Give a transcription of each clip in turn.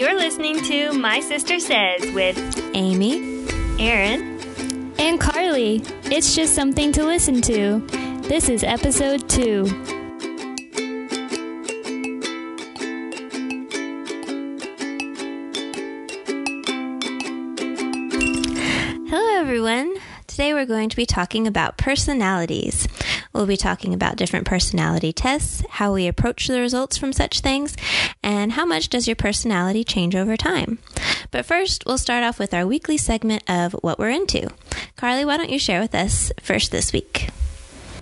You're listening to My Sister Says with Amy, Aaron, and Carly. It's just something to listen to. This is episode two. Hello, everyone. Today we're going to be talking about personalities. We'll be talking about different personality tests, how we approach the results from such things, and how much does your personality change over time. But first, we'll start off with our weekly segment of what we're into. Carly, why don't you share with us first this week?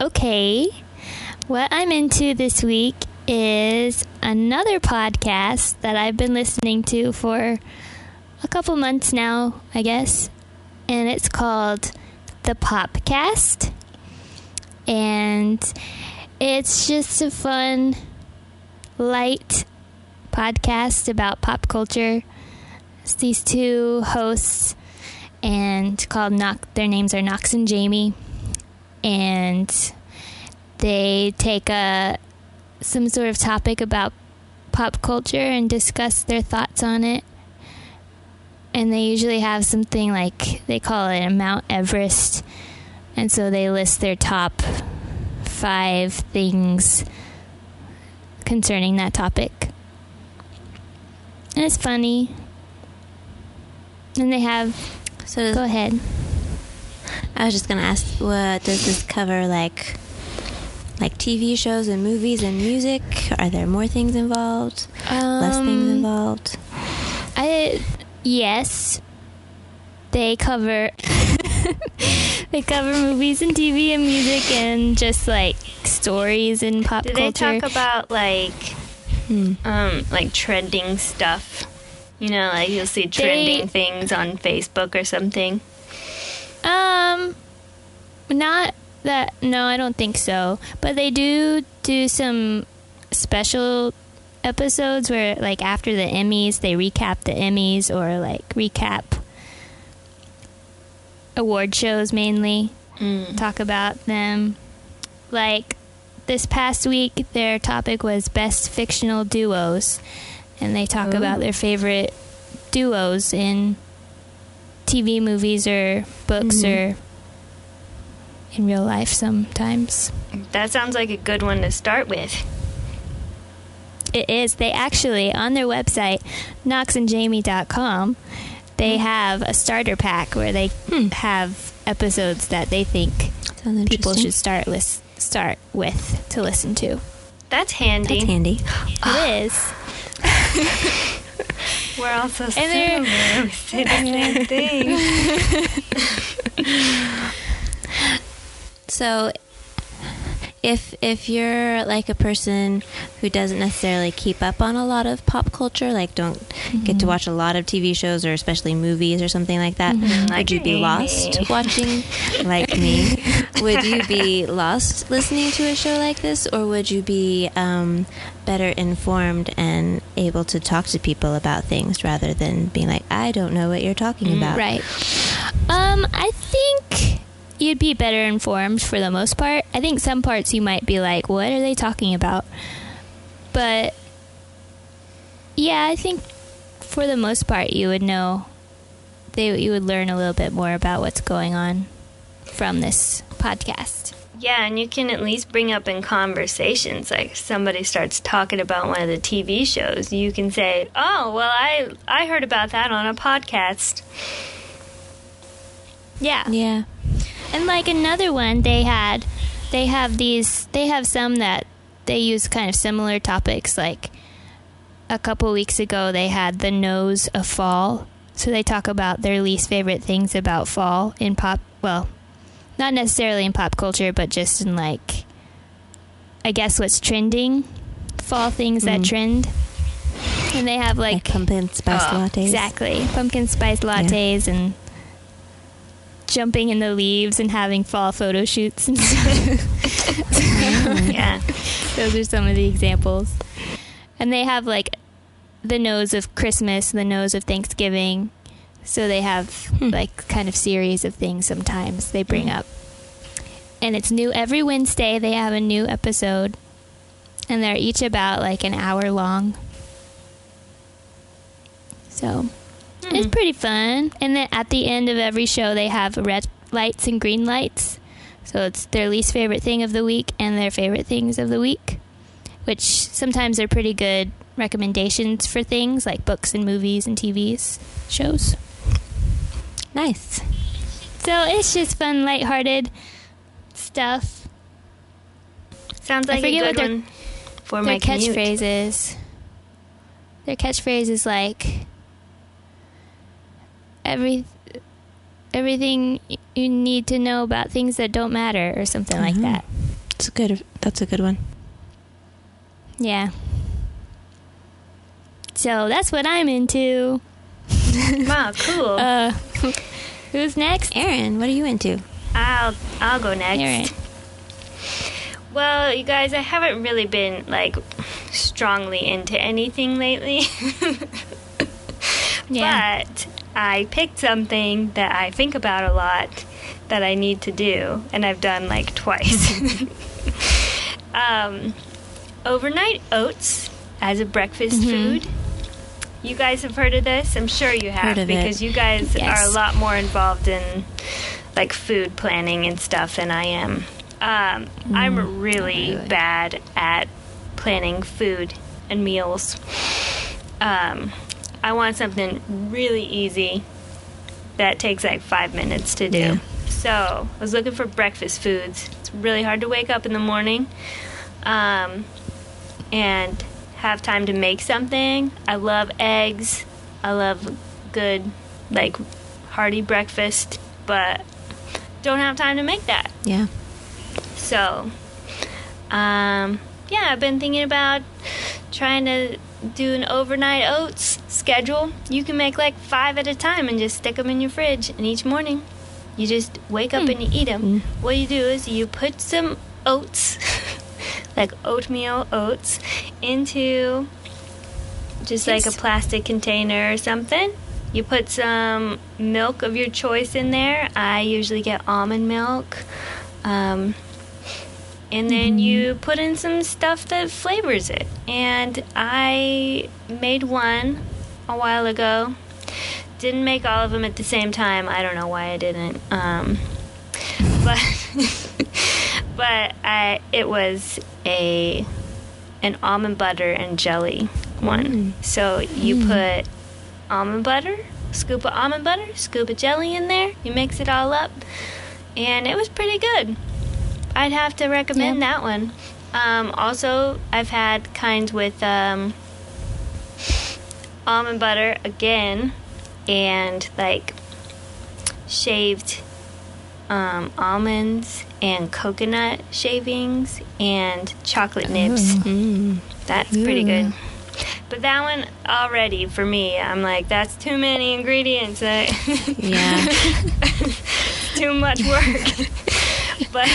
Okay. What I'm into this week is another podcast that I've been listening to for a couple months now, I guess. And it's called The Popcast. And it's just a fun, light podcast about pop culture. It's these two hosts and called Knock their names are Knox and Jamie. And they take a some sort of topic about pop culture and discuss their thoughts on it. And they usually have something like they call it a Mount Everest. And so they list their top five things concerning that topic. And it's funny. And they have. So, Go ahead. I was just going to ask, what does this cover? Like, like TV shows and movies and music? Are there more things involved? Less things Um, involved? I yes, they cover they cover movies and TV and music and just like stories and pop do they culture. talk about like Hmm. um like trending stuff? You know, like you'll see trending things on Facebook or something. um, not that. No, I don't think so. But they do do some special episodes where, like, after the Emmys, they recap the Emmys or like recap award shows mainly. Mm. talk about them. Like this past week, their topic was best fictional duos, and they talk about their favorite duos in TV, movies, or books, or in real life sometimes. That sounds like a good one to start with. It is. They actually, on their website, knoxandjamie.com, they mm. have a starter pack where they hmm. have episodes that they think people should start lis- start with to listen to. That's handy. That's handy. It ah. is. We're also And they're- similar. We say the same thing. So, if if you're like a person who doesn't necessarily keep up on a lot of pop culture, like don't get to watch a lot of TV shows or especially movies or something like that, would Like you be me. lost watching like me? Would you be lost listening to a show like this, or would you be um, better informed and able to talk to people about things rather than being like, I don't know what you're talking about? Right. Um, I think you'd be better informed for the most part. I think some parts you might be like, what are they talking about? But yeah, I think for the most part you would know they you would learn a little bit more about what's going on from this podcast. Yeah, and you can at least bring up in conversations, like somebody starts talking about one of the TV shows, you can say, "Oh, well, I I heard about that on a podcast." Yeah. Yeah. And like another one they had they have these they have some that they use kind of similar topics like a couple weeks ago they had the nose of fall. So they talk about their least favorite things about fall in pop well, not necessarily in pop culture but just in like I guess what's trending fall things that Mm. trend. And they have Like, like pumpkin spice Oh, lattes. Exactly. Pumpkin spice lattes and jumping in the leaves and having fall photo shoots and stuff. yeah. Those are some of the examples. And they have like the nose of Christmas, the nose of Thanksgiving. So they have Hmm. like kind of series of things sometimes they bring up. And it's new every Wednesday they have a new episode. And they're each about like an hour long. So it's hmm. pretty fun. And then at the end of every show, they have red lights and green lights. So it's their least favorite thing of the week and their favorite things of the week, which sometimes are pretty good recommendations for things like books and movies and TVs shows. Nice. So it's just fun, lighthearted stuff. Sounds I like a forget good what their- one for their my commute. catchphrases. Their catchphrase is like every everything you need to know about things that don't matter or something like Mhm. that. It's a good. That's a good one. Yeah. So that's what I'm into. Wow, cool. Uh, who's next? Aaron, what are you into? I'll I'll go next. Aaron. Well, you guys, I haven't really been like strongly into anything lately. Yeah. But I picked something that I think about a lot that I need to do, and I've done like twice. um, overnight oats as a breakfast food. You guys have heard of this? I'm sure you have of it. because you guys Yes. are a lot more involved in like food planning and stuff than I am. Um, I'm really, really. bad at planning food and meals. Um, I want something really easy that takes like five minutes to do. Yeah. So I was looking for breakfast foods. It's really hard to wake up in the morning um, and have time to make something. I love eggs. I love good, like, hearty breakfast, but don't have time to make that. Yeah. So, um, yeah, I've been thinking about trying to do an overnight oats schedule. You can make like five at a time and just stick them in your fridge. And each morning, you just wake up and you eat them. What you do is you put some oats, like oatmeal oats, into just like a plastic container or something. You put some milk of your choice in there. I usually get almond milk. Um, and then mm-hmm. you put in some stuff that flavors it. And I made one a while ago. Didn't make all of them at the same time. I don't know why I didn't. Um, but but I it was a an almond butter and jelly one. Mm. So you mm. put almond butter, scoop of almond butter, scoop of jelly in there. You mix it all up, and it was pretty good. I'd have to recommend that one. Um, also, I've had kinds with um, almond butter again, and like shaved um, almonds and coconut shavings and chocolate nibs. Mm. That's pretty good. But that one already for me, I'm like, that's too many ingredients. Yeah. too much work. but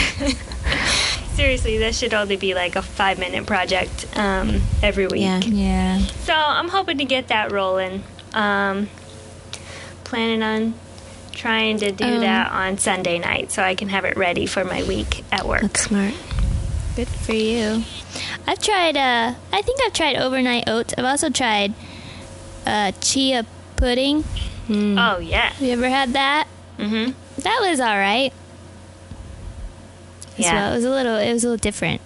seriously, this should only be like a five minute project um, every week. Yeah. Yeah. So I'm hoping to get that rolling. Um, planning on trying to do Um, that on Sunday night so I can have it ready for my week at work. That's smart. Good for you. I've tried. Uh, I think I've tried overnight oats. I've also tried uh, chia pudding. Mm. Oh yeah. Have you ever had that? Mm hmm. That was all right. As Yeah. well. It was a little. It was a little different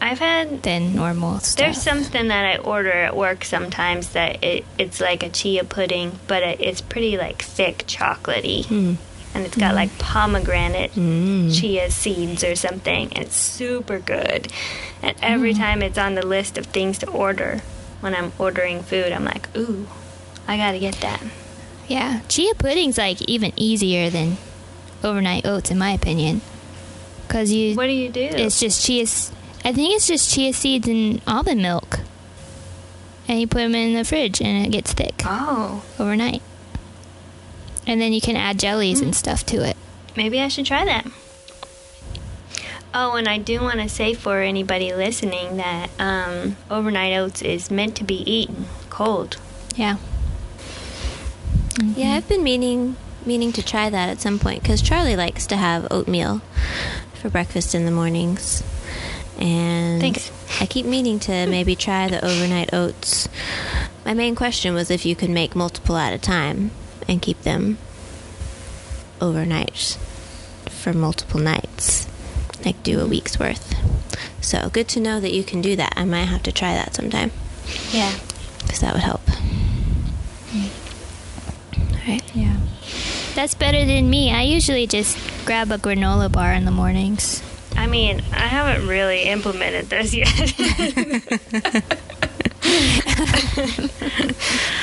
I've had than normal stuff. There's something that I order at work sometimes that it, it's like a chia pudding, but it, it's pretty like thick chocolatey. Mm. And it's got like pomegranate Mm. chia seeds or something. And it's super good. And every time it's on the list of things to order when I'm ordering food, I'm like, ooh, I gotta get that. Yeah, chia pudding's like even easier than overnight oats, in my opinion. Cause you, What do you do? it's just chia. s- I think it's just chia seeds and almond milk, and you put them in the fridge, and it gets thick oh, overnight. And then you can add jellies and stuff to it. maybe I should try that. Oh, and I do want to say for anybody listening that um, overnight oats is meant to be eaten cold. Yeah. Yeah, I've been meaning meaning to try that at some point because Charlie likes to have oatmeal for breakfast in the mornings, and Thanks. I keep meaning to maybe try the overnight oats my main question was if you could make multiple at a time and keep them overnight for multiple nights, like do a week's worth. So good to know that you can do that. I might have to try that sometime Yeah. because that would help. Mm. All right. Yeah. That's better than me. I usually just grab a granola bar in the mornings. I mean, I haven't really implemented this yet.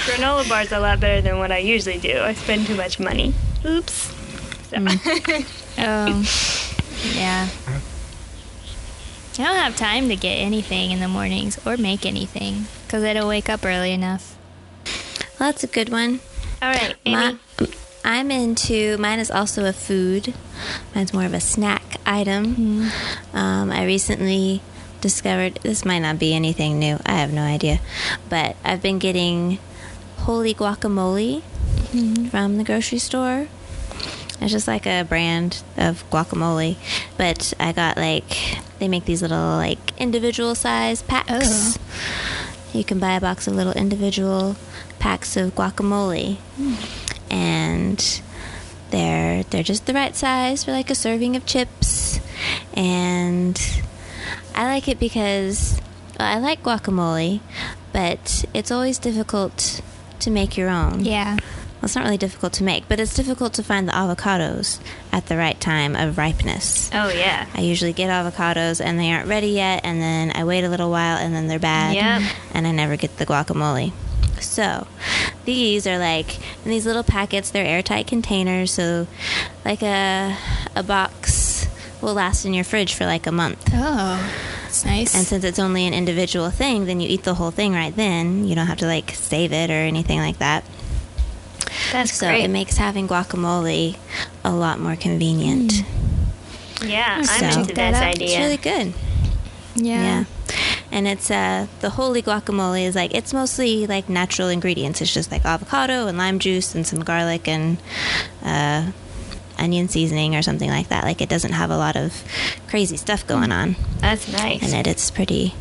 Granola bars are a lot better than what I usually do. I spend too much money. Oops. So. Um, yeah. I don't have time to get anything in the mornings or make anything because I don't wake up early enough. Well, that's a good one. All right, Amy. My, I'm into mine is also a food. Mine's more of a snack item. Mm-hmm. Um, I recently discovered this might not be anything new. I have no idea, but I've been getting holy guacamole mm-hmm. from the grocery store. It's just like a brand of guacamole, but I got like they make these little like individual size packs. Oh. You can buy a box of little individual packs of guacamole, hmm. And they're they're just the right size for like a serving of chips. And I like it because well, I like guacamole, but it's always difficult to make your own. Yeah. Well, it's not really difficult to make, but it's difficult to find the avocados at the right time of ripeness. oh yeah. I usually get avocados and they aren't ready yet, and then I wait a little while and then they're bad. Yep. And I never get the guacamole. So, these are like in these little packets. They're airtight containers, so like a a box will last in your fridge for like a month. Oh, that's nice. And since it's only an individual thing, then you eat the whole thing right then. You don't have to like save it or anything like that. That's So great. it makes having guacamole a lot more convenient. Mm. yeah, I'm So- into that this idea. It's really good. yeah. Yeah. And it's uh the holy guacamole is like it's mostly like natural ingredients. It's just like avocado and lime juice and some garlic and uh onion seasoning or something like that. Like it doesn't have a lot of crazy stuff going on That's nice. And it. It's pretty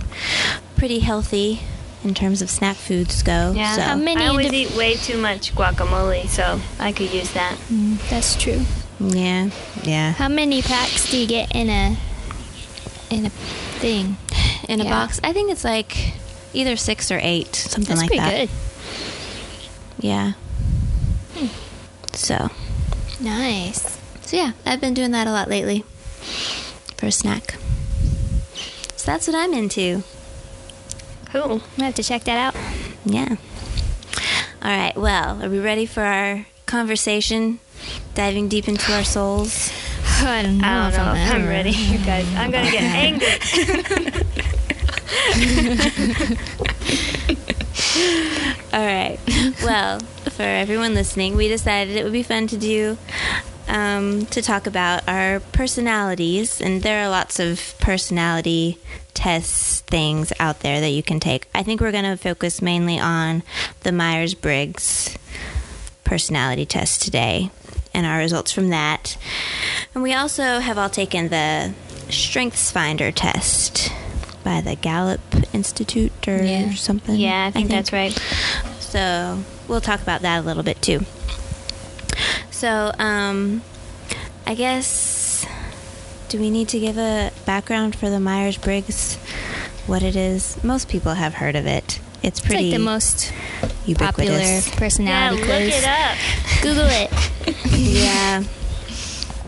pretty healthy in terms of snack foods go. Yeah. So How many I always indiv- eat way too much guacamole, so I could use that. Mm, that's true. yeah. Yeah. How many packs do you get in a in a thing? In a Yeah. box. I think it's like either 6 or 8, something That's like pretty that. good. Yeah. Hmm. So, Nice. So yeah, I've been doing that a lot lately for a snack. So that's what I'm into. Cool. I have to check that out. Yeah. All right. Well, are we ready for our conversation? Diving deep into our souls. I don't know. I don't know if I'm ready, you guys. I'm gonna get angry. All right. Well, for everyone listening, we decided it would be fun to do um, to talk about our personalities, and there are lots of personality tests things out there that you can take. I think we're going to focus mainly on the Myers Briggs personality test today and our results from that. And we also have all taken the Strengths Finder test by the Gallup Institute or Yeah. something. yeah, I think that's right. So we'll talk about that a little bit too. So, um, I guess, do we need to give a background for the Myers Briggs? What it is? Most people have heard of it. It's It's pretty like the most popular ubiquitous. Yeah, personality look quiz. it up. Google it. yeah.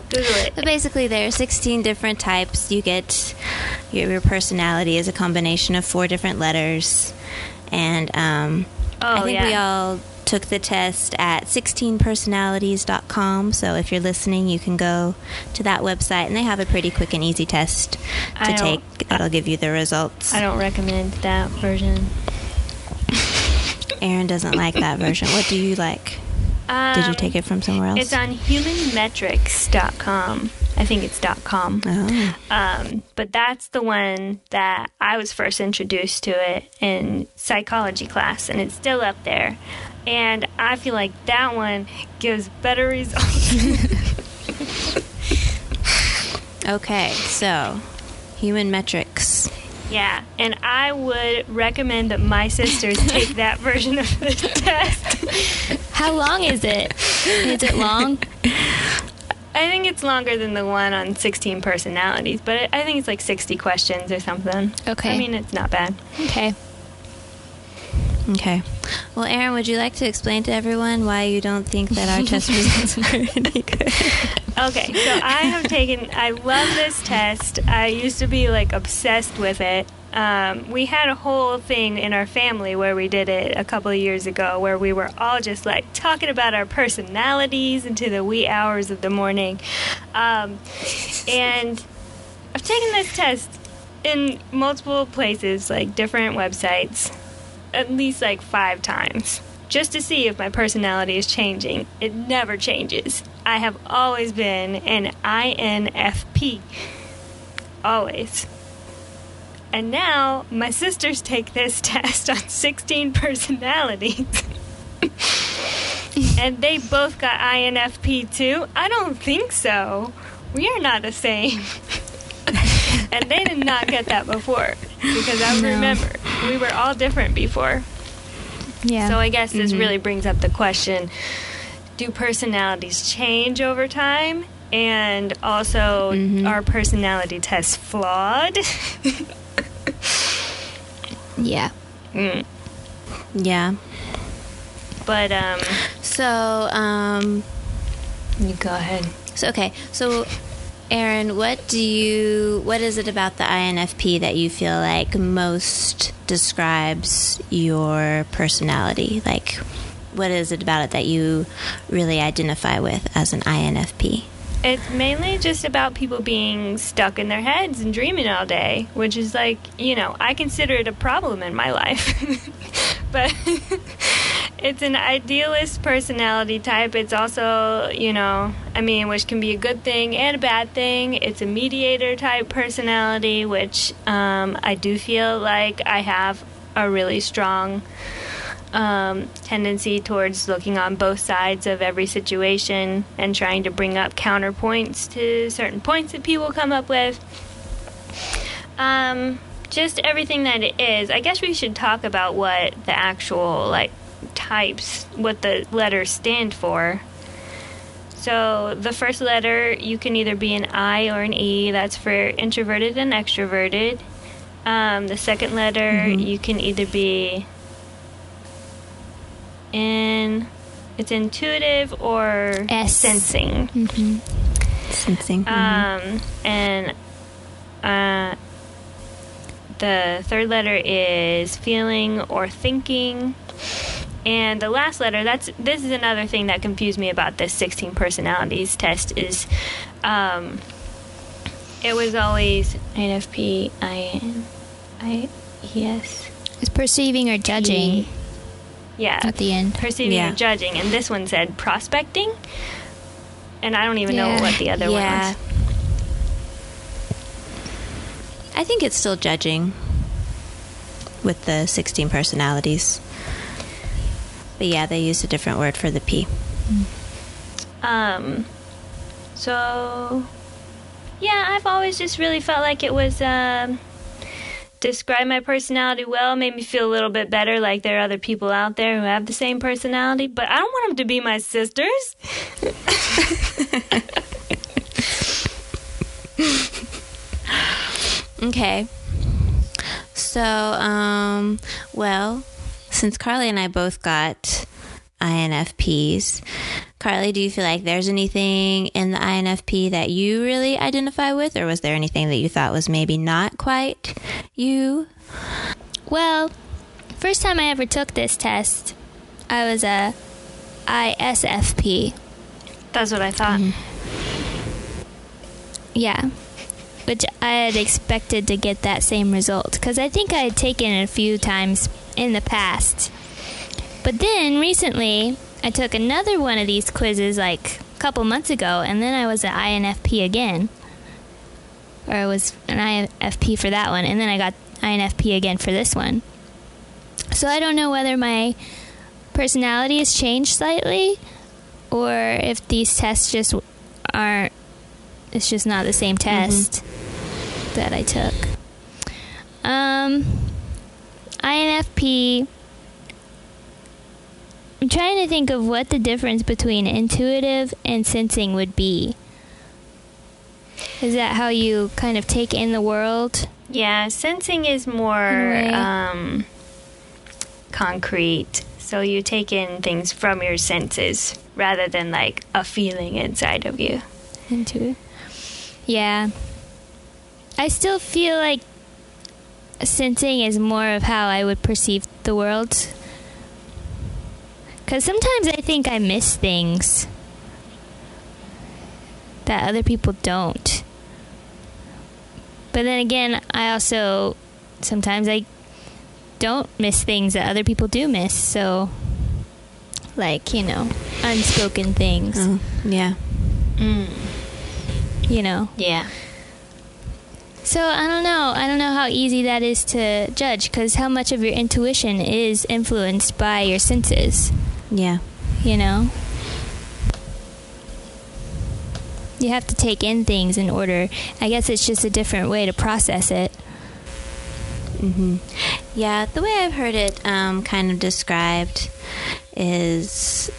Google it. But basically, there are 16 different types. You get your, your personality is a combination of four different letters. And um, Oh, I think yeah. we all took the test at 16personalities.com. So if you're listening, you can go to that website, and they have a pretty quick and easy test to take that'll give you the results. I don't recommend that version. Aaron doesn't like that version. What do you like? Did you Um, take it from somewhere else? It's on humanmetrics.com. I think it's .com. Oh. Um, but that's the one that I was first introduced to it in psychology class, and it's still up there. And I feel like that one gives better results. Okay, so human metrics. Yeah, and I would recommend that my sisters take that version of the test. How long is it? Is it long? I think it's longer than the one on 16 personalities, but I think it's like 60 questions or something. Okay. I mean, it's not bad. Okay. Okay. Well, Aaron, would you like to explain to everyone why you don't think that our test results are any good? Okay, so I have taken, I love this test. I used to be like obsessed with it. Um, we had a whole thing in our family where we did it a couple of years ago where we were all just like talking about our personalities into the wee hours of the morning. Um, and I've taken this test in multiple places, like different websites, at least like five times, just to see if my personality is changing. It never changes. I have always been an INFP. Always. And now my sisters take this test on 16 personalities. and they both got INFP too? I don't think so. We are not the same. and they did not get that before because I No. remember we were all different before. Yeah. So I guess this really brings up the question do personalities change over time? And also, are personality tests flawed? yeah. Mm. yeah. But, um, So, um, you go ahead. so okay. So, Aaron, what do you? What is it about the INFP that you feel like most describes your personality? Like, what is it about it that you really identify with as an INFP? It's mainly just about people being stuck in their heads and dreaming all day, which is like, you know, I consider it a problem in my life. but it's an idealist personality type. It's also, you know, I mean, which can be a good thing and a bad thing. It's a mediator type personality, which um, I do feel like I have a really strong um, tendency towards looking on both sides of every situation and trying to bring up counterpoints to certain points that people come up with. Um, just everything that it is. I guess we should talk about what the actual like types, what the letters stand for. So the first letter, you can either be an I or an E. That's for introverted and extroverted. Um, the second letter, you can either be in it's intuitive or S. sensing. hmm Sensing. Um, and uh, the third letter is feeling or thinking. And the last letter, that's this is another thing that confused me about this 16 personalities test is um, it was always INFP, IN, I, yes. It's perceiving or judging Yeah. at the end. Perceiving Yeah. or judging. And this one said prospecting. And I don't even Yeah. know what the other yeah. one was. I think it's still judging with the 16 personalities. But yeah, they used a different word for the P. Um, so, yeah, I've always just really felt like it was um, described my personality well, made me feel a little bit better. Like there are other people out there who have the same personality, but I don't want them to be my sisters. Okay. So, um, well, since Carly and I both got INFPs, Carly, do you feel like there's anything in the INFP that you really identify with, or was there anything that you thought was maybe not quite you? Well, first time I ever took this test, I was a ISFP. That's what I thought. Mm-hmm. Yeah. Which I had expected to get that same result because I think I had taken it a few times in the past. But then recently, I took another one of these quizzes like a couple months ago, and then I was an INFP again. Or I was an INFP for that one, and then I got INFP again for this one. So I don't know whether my personality has changed slightly, or if these tests just aren't it's just not the same test that I took. Um, INFP. I'm trying to think of what the difference between intuitive and sensing would be. Is that how you kind of take in the world? Yeah, sensing is more um, concrete. So you take in things from your senses rather than like a feeling inside of you. Intuitive. Yeah. I still feel like sensing is more of how I would perceive the world. Because sometimes I think I miss things that other people don't. But then again, I also sometimes I don't miss things that other people do miss. So, like, you know, unspoken things, Oh, yeah. Mm. you know. Yeah. So I don't know. I don't know how easy that is to judge because how much of your intuition is influenced by your senses. Yeah. You know, you have to take in things in order. I guess it's just a different way to process it. Mm-hmm. Yeah, the way I've heard it um, kind of described is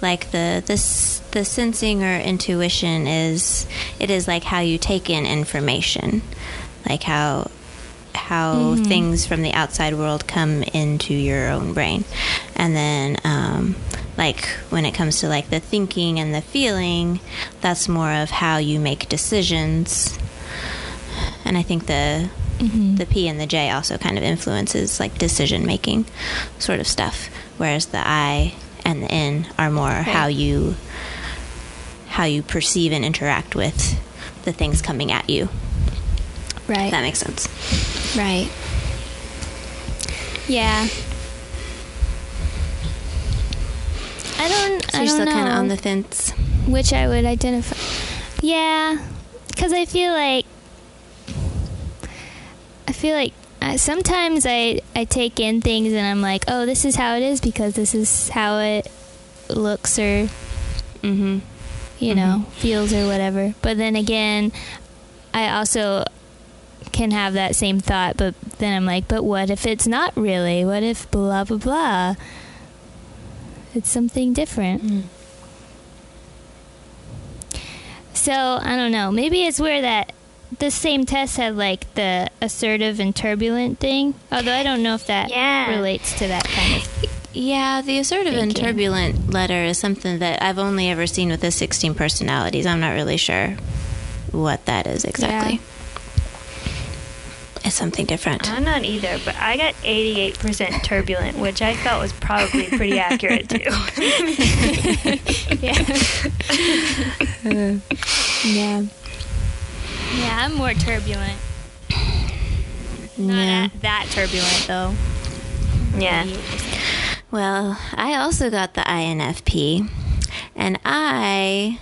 like the this the sensing or intuition is it is like how you take in information, like how how things from the outside world come into your own brain, and then um, like when it comes to like the thinking and the feeling, that's more of how you make decisions. And I think the the P and the J also kind of influences like decision making sort of stuff, whereas the I and the N are more how you how you perceive and interact with the things coming at you. Right. That makes sense. Right. Yeah. I don't. So I you're don't still kind of on the fence. which I would identify. Yeah, because I feel like I feel like uh, sometimes I I take in things and I'm like, oh, this is how it is because this is how it looks or Mm-hmm. you know feels or whatever. But then again, I also can have that same thought, but then I'm like, but what if it's not really? What if blah blah blah? It's something different. So I don't know. Maybe it's where that the same test had like the assertive and turbulent thing. Although I don't know if that Yeah. relates to that kind of. Yeah, the assertive and Thank you. turbulent letter is something that I've only ever seen with the 16 personalities. I'm not really sure what that is exactly. It's something different. I'm not either, but I got 88% turbulent, which I felt was probably pretty accurate too. Yeah. Yeah, I'm more turbulent. Not Yeah. that turbulent though. yeah. Well, I also got the INFP, and I,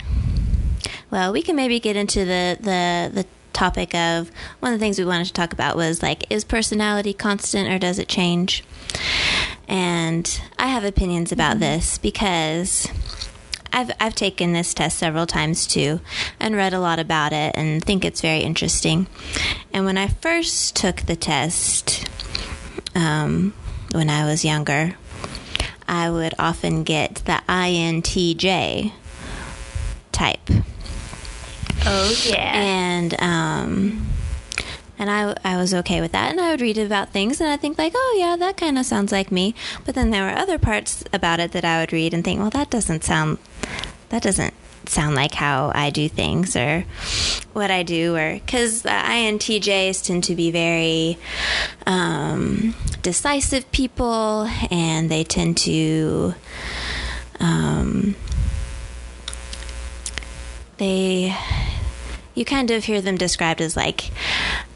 well, we can maybe get into the the the topic of one of the things we wanted to talk about was like, is personality constant or does it change? And I have opinions about mm-hmm. this because. I've I've taken this test several times too, and read a lot about it, and think it's very interesting. And when I first took the test, um, when I was younger, I would often get the INTJ type, Oh, yeah. and um, and I I was okay with that, and I would read about things, and I think like, oh yeah, that kind of sounds like me. But then there were other parts about it that I would read and think, well, that doesn't sound that doesn't sound like how I do things or what I do, or because INTJs tend to be very um, decisive people, and they tend to. Um, they you kind of hear them described as like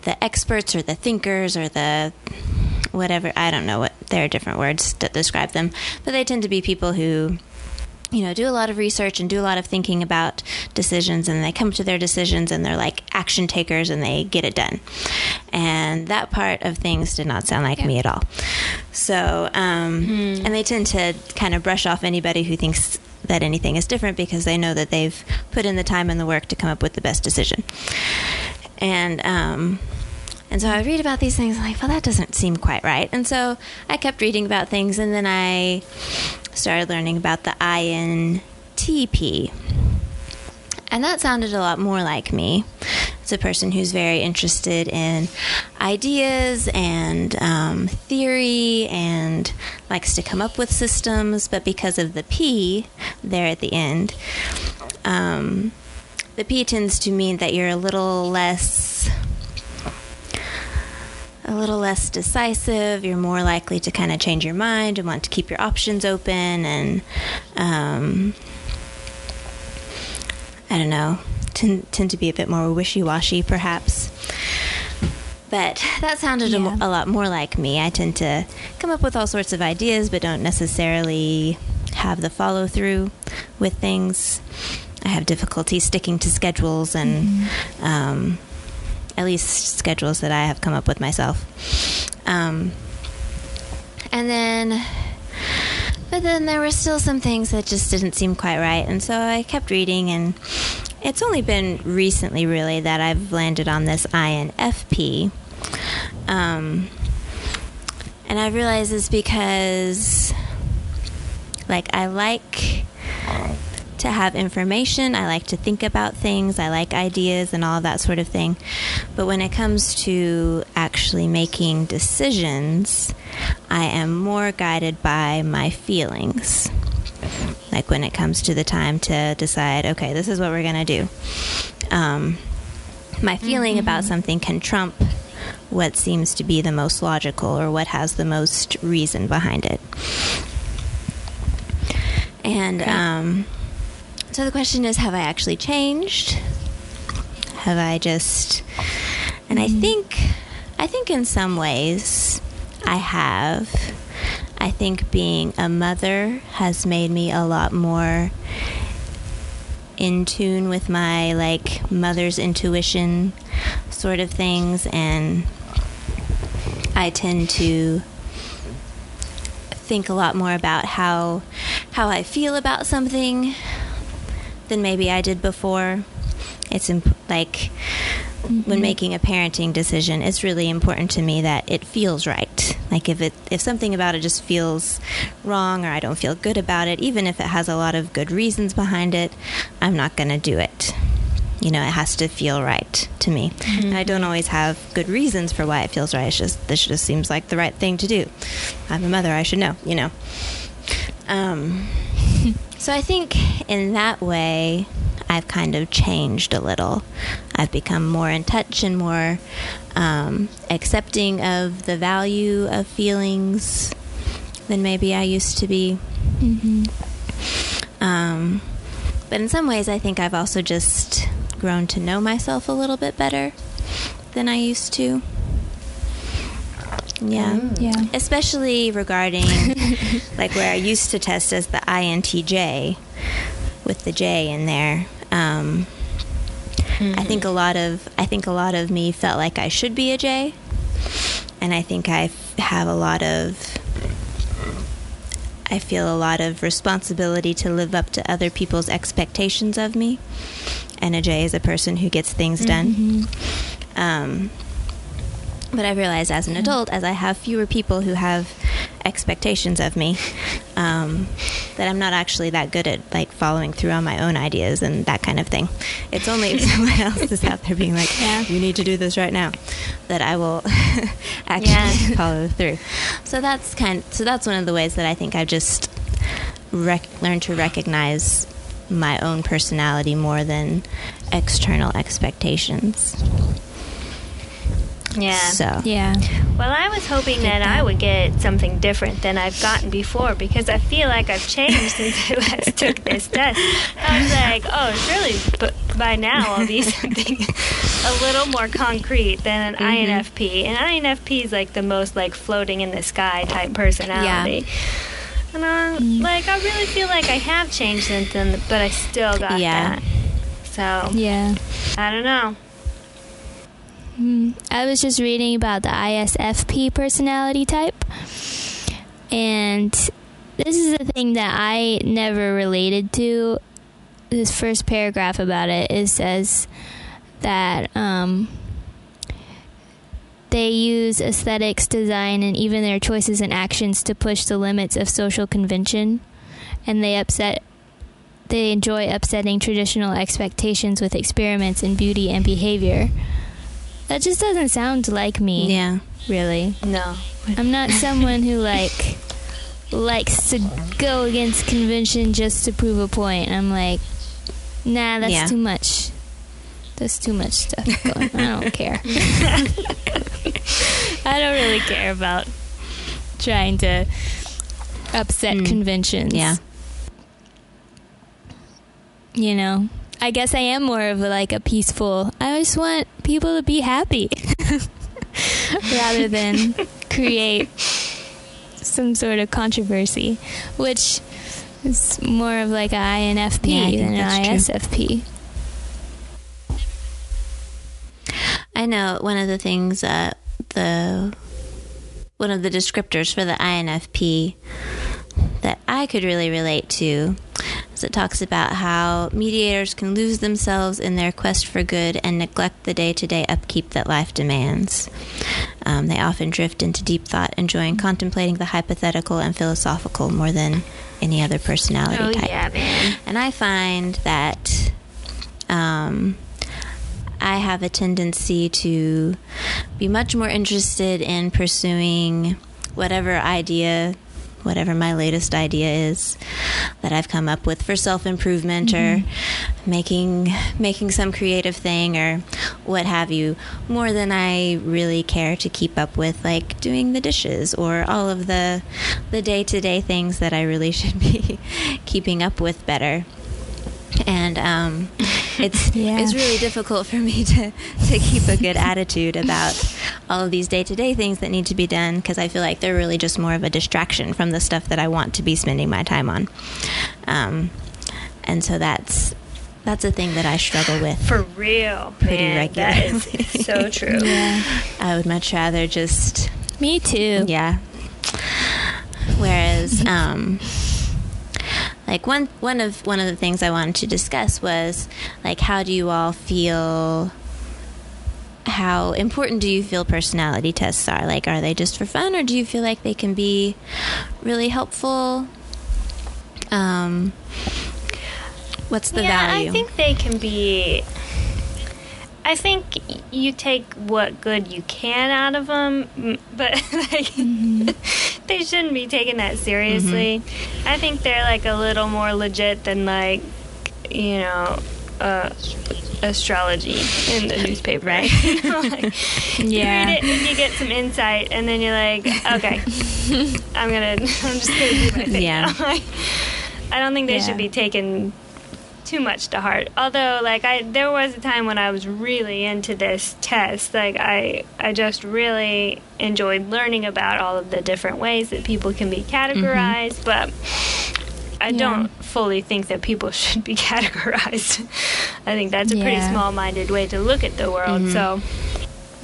the experts or the thinkers or the whatever. I don't know what there are different words that describe them. But they tend to be people who you know do a lot of research and do a lot of thinking about decisions and they come to their decisions and they're like action takers and they get it done. And that part of things did not sound like me at all. So um, and they tend to kind of brush off anybody who thinks that anything is different because they know that they've put in the time and the work to come up with the best decision and um, And so I read about these things, and like, well, that doesn't seem quite right. And so I kept reading about things, and then I started learning about the INTP. And that sounded a lot more like me. A person who's very interested in ideas and um, theory and likes to come up with systems, but because of the P there at the end, um, the P tends to mean that you're a little less a little less decisive. You're more likely to kind of change your mind and want to keep your options open, and um, I don't know, tend, tend to be a bit more wishy washy, perhaps. But that sounded Yeah. a, a lot more like me. I tend to come up with all sorts of ideas, but don't necessarily have the follow through with things. I have difficulty sticking to schedules and um, at least schedules that I have come up with myself. Um, and then, but then there were still some things that just didn't seem quite right. And so I kept reading, and it's only been recently, really, that I've landed on this INFP. Um, and I realize it's because, like, I like to have information. I like to think about things. I like ideas and all of that sort of thing. But when it comes to actually making decisions, I am more guided by my feelings. Like when it comes to the time to decide, okay, this is what we're going to do. Um, my feeling about something can trump what seems to be the most logical or what has the most reason behind it. And um, so the question is have I actually changed? Have I just. And I hmm. think. I think in some ways I have. I think being a mother has made me a lot more in tune with my like mother's intuition sort of things and I tend to think a lot more about how how I feel about something than maybe I did before. It's imp- like when making a parenting decision, it's really important to me that it feels right. Like if it if something about it just feels wrong or I don't feel good about it, even if it has a lot of good reasons behind it, I'm not going to do it. You know, it has to feel right to me. And I don't always have good reasons for why it feels right. It's just this just seems like the right thing to do. I'm a mother, I should know, you know. Um, so I think in that way, I've kind of changed a little. I've become more in touch and more um, accepting of the value of feelings than maybe I used to be. Um, but in some ways, I think I've also just grown to know myself a little bit better than I used to. Yeah. Yeah. Especially regarding like where I used to test as the INTJ with the J in there. Um, I think a lot of I think a lot of me felt like I should be a J, and I think I f- have a lot of I feel a lot of responsibility to live up to other people's expectations of me, and a J is a person who gets things done. Um, but I've realized as an adult, as I have fewer people who have expectations of me, um, that I'm not actually that good at like following through on my own ideas and that kind of thing. It's only if someone else is out there being like, Yeah. "You need to do this right now," that I will actually Yeah. follow through. So that's kind. So that's one of the ways that I think I've just rec- learned to recognize my own personality more than external expectations. Yeah. So Yeah. Well, I was hoping that I would get something different than I've gotten before because I feel like I've changed since I last took this test. I was like, oh, surely b- by now I'll be something a little more concrete than an mm-hmm. INFP. And INFP is like the most like floating in the sky type personality. Yeah. And I'm mm. like, I really feel like I have changed since then, but I still got Yeah. that. So Yeah. I don't know. Mm, I was just reading about the ISFP personality type, and this is the thing that I never related to. This first paragraph about it it says that um, they use aesthetics, design, and even their choices and actions to push the limits of social convention, and they upset. They enjoy upsetting traditional expectations with experiments in beauty and behavior. That just doesn't sound like me. Yeah. Really. No. I'm not someone who like likes to go against convention just to prove a point. I'm like, nah, that's Yeah. too much. That's too much stuff going. I don't care. I don't really care about trying to upset Mm. conventions. Yeah. You know, I guess I am more of a, like a peaceful. I just want people to be happy rather than create some sort of controversy, which is more of like an INFP Yeah, than an ISFP. I know one of the things uh, the one of the descriptors for the INFP that I could really relate to it talks about how mediators can lose themselves in their quest for good and neglect the day to day upkeep that life demands. Um, they often drift into deep thought, enjoying contemplating the hypothetical and philosophical more than any other personality Oh type. yeah, man. And I find that um, I have a tendency to be much more interested in pursuing whatever idea, whatever my latest idea is that I've come up with for self improvement or mm-hmm. making making some creative thing or what have you, more than I really care to keep up with like doing the dishes or all of the the day to day things that I really should be keeping up with better and um, it's Yeah. it's really difficult for me to to keep a good attitude about all of these day to day things that need to be done because I feel like they're really just more of a distraction from the stuff that I want to be spending my time on, um, and so that's that's a thing that I struggle with. For real, Pretty man. That regularly. is so true. Yeah, I would much rather just me too. yeah. Whereas, um, like one one of one of the things I wanted to discuss was like how do you all feel? How important do you feel personality tests are? Like, are they just for fun, or do you feel like they can be really helpful? Um, what's the yeah, value? I think they can be. I think you take what good you can out of them, but like they shouldn't be taken that seriously. Mm-hmm. I think they're like a little more legit than like you know uh, astrology in the newspaper, Right. You know, like, Yeah. You read it and you get some insight, and then you're like, okay, I'm gonna, I'm just gonna do my thing. Yeah. Like, I don't think they Yeah. should be taken too much to heart. Although, like I, there was a time when I was really into this test. Like I, I just really enjoyed learning about all of the different ways that people can be categorized. Mm-hmm. But I Yeah. don't fully think that people should be categorized. I think that's a pretty small-minded way to look at the world. Mm-hmm. So,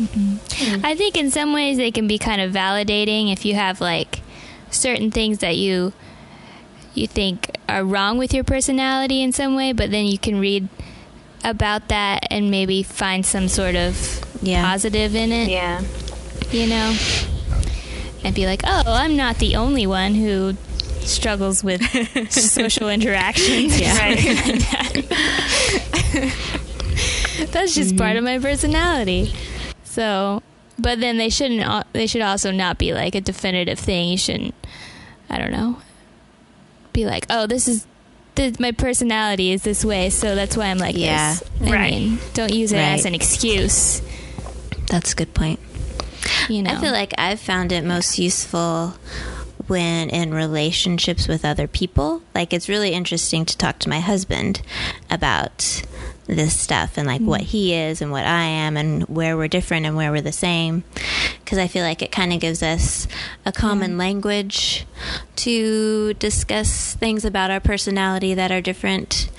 mm-hmm. I think in some ways they can be kind of validating if you have like certain things that you you think are wrong with your personality in some way, but then you can read about that and maybe find some sort of Yeah. positive in it, yeah. you know? And be like, "Oh, I'm not the only one who struggles with social interactions." Yeah. Right. That's just part of mm-hmm. my personality. So, but then they shouldn't. They should also not be like a definitive thing. You shouldn't. I don't know. Be like, oh, this is. This, my personality is this way, so that's why I'm like Yeah. this. I Right. mean, don't use it as an excuse. That's a good point. You know. I feel like I've found it most useful when in relationships with other people. Like it's really interesting to talk to my husband about this stuff and like what mm. he is and what I am and where we're different and where we're the same. Because I feel like it kind of gives us a common language to discuss things about our personality that are different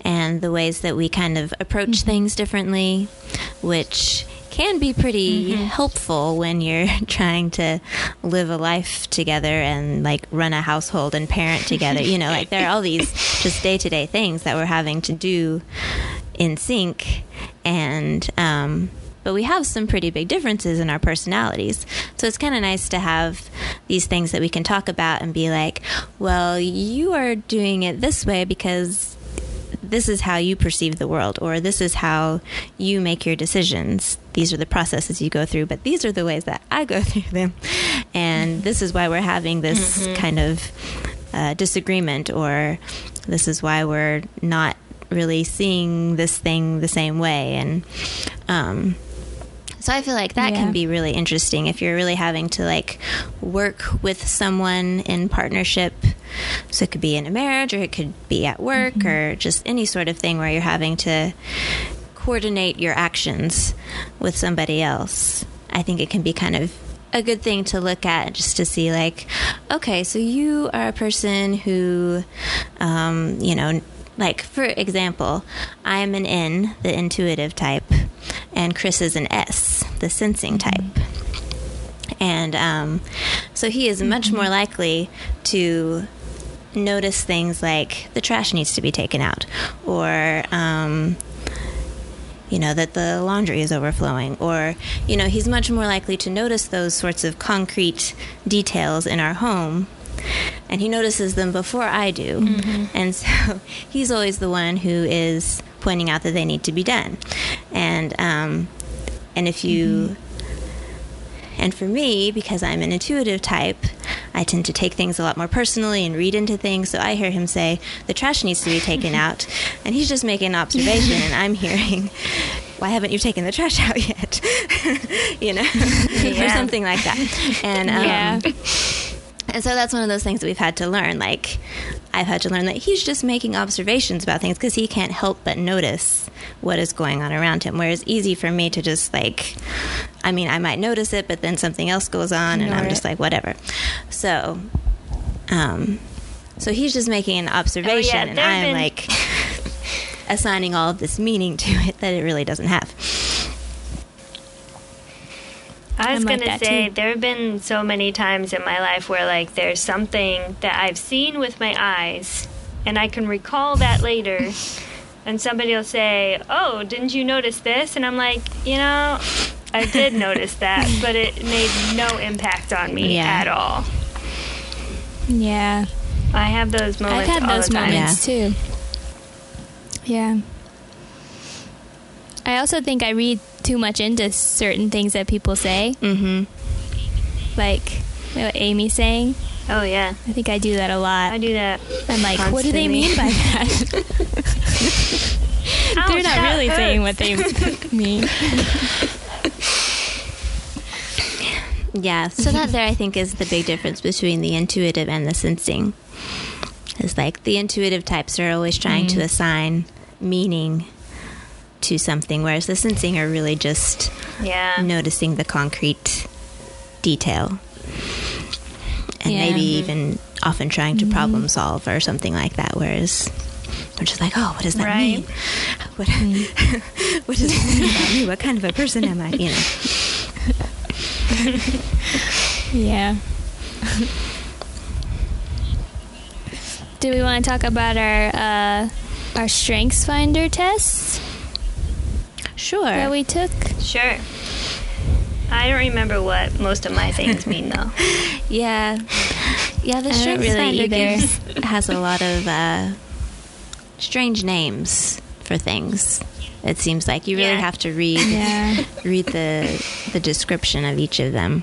and the ways that we kind of approach mm-hmm. things differently which can be pretty mm-hmm. helpful when you're trying to live a life together and like run a household and parent together. You know, like there are all these just day to day things that we're having to do in sync. And um, but we have some pretty big differences in our personalities. So it's kind of nice to have these things that we can talk about and be like, well, you are doing it this way because this is how you perceive the world, or this is how you make your decisions. These are the processes you go through, but these are the ways that I go through them. And this is why we're having this mm-hmm. kind of uh, disagreement, or this is why we're not really seeing this thing the same way. And, um, so I feel like that yeah. can be really interesting if you're really having to like work with someone in partnership. So it could be in a marriage or it could be at work mm-hmm. or just any sort of thing where you're having to coordinate your actions with somebody else. I think it can be kind of a good thing to look at just to see like okay so you are a person who um, you know like for example i'm an n the intuitive type and Chris is an S, the sensing type. And um, so he is much more likely to notice things like the trash needs to be taken out or um, you know that the laundry is overflowing or you know he's much more likely to notice those sorts of concrete details in our home and he notices them before I do mm-hmm. and so he's always the one who is pointing out that they need to be done. And um, and if you mm-hmm. and for me, because I'm an intuitive type, I tend to take things a lot more personally and read into things. So I hear him say, the trash needs to be taken out. And he's just making an observation, and I'm hearing, why haven't you taken the trash out yet? you know, yeah. or something like that. And um, yeah. And so that's one of those things that we've had to learn. Like, I've had to learn that he's just making observations about things because he can't help but notice what is going on around him. Whereas easy for me to just like, I mean, I might notice it, but then something else goes on, and I'm just like, whatever. So, um, so he's just making an observation, oh, yeah, and I'm been- like assigning all of this meaning to it that it really doesn't have. I was going to say, too. there have been so many times in my life where, like, there's something that I've seen with my eyes, and I can recall that later, and somebody will say, Oh, didn't you notice this? And I'm like, You know, I did notice that, but it made no impact on me yeah. at all. Yeah. I have those moments. I've had those moments yeah. too. Yeah. I also think I read too much into certain things that people say. Mm-hmm. Like what Amy's saying. Oh yeah, I think I do that a lot. I do that. I'm like, constantly. what do they mean by that? They're not really hurts. saying what they mean. yeah, so that there I think is the big difference between the intuitive and the sensing. Is like the intuitive types are always trying mm-hmm. to assign meaning to something, whereas the sensing are really just yeah. noticing the concrete detail. And yeah. maybe even often trying to mm-hmm. problem solve or something like that, whereas we're just like, oh, what does that right. mean? What, mm-hmm. what does that mean about me? What kind of a person am I? You know. yeah. Do we want to talk about our uh, our Strengths Finder tests? Sure. That we took? Sure. I don't remember what most of my things mean, though. yeah. Yeah, the Strengths really Finder gives, has a lot of uh, strange names for things. It seems like you really yeah. have to read yeah. read the the description of each of them.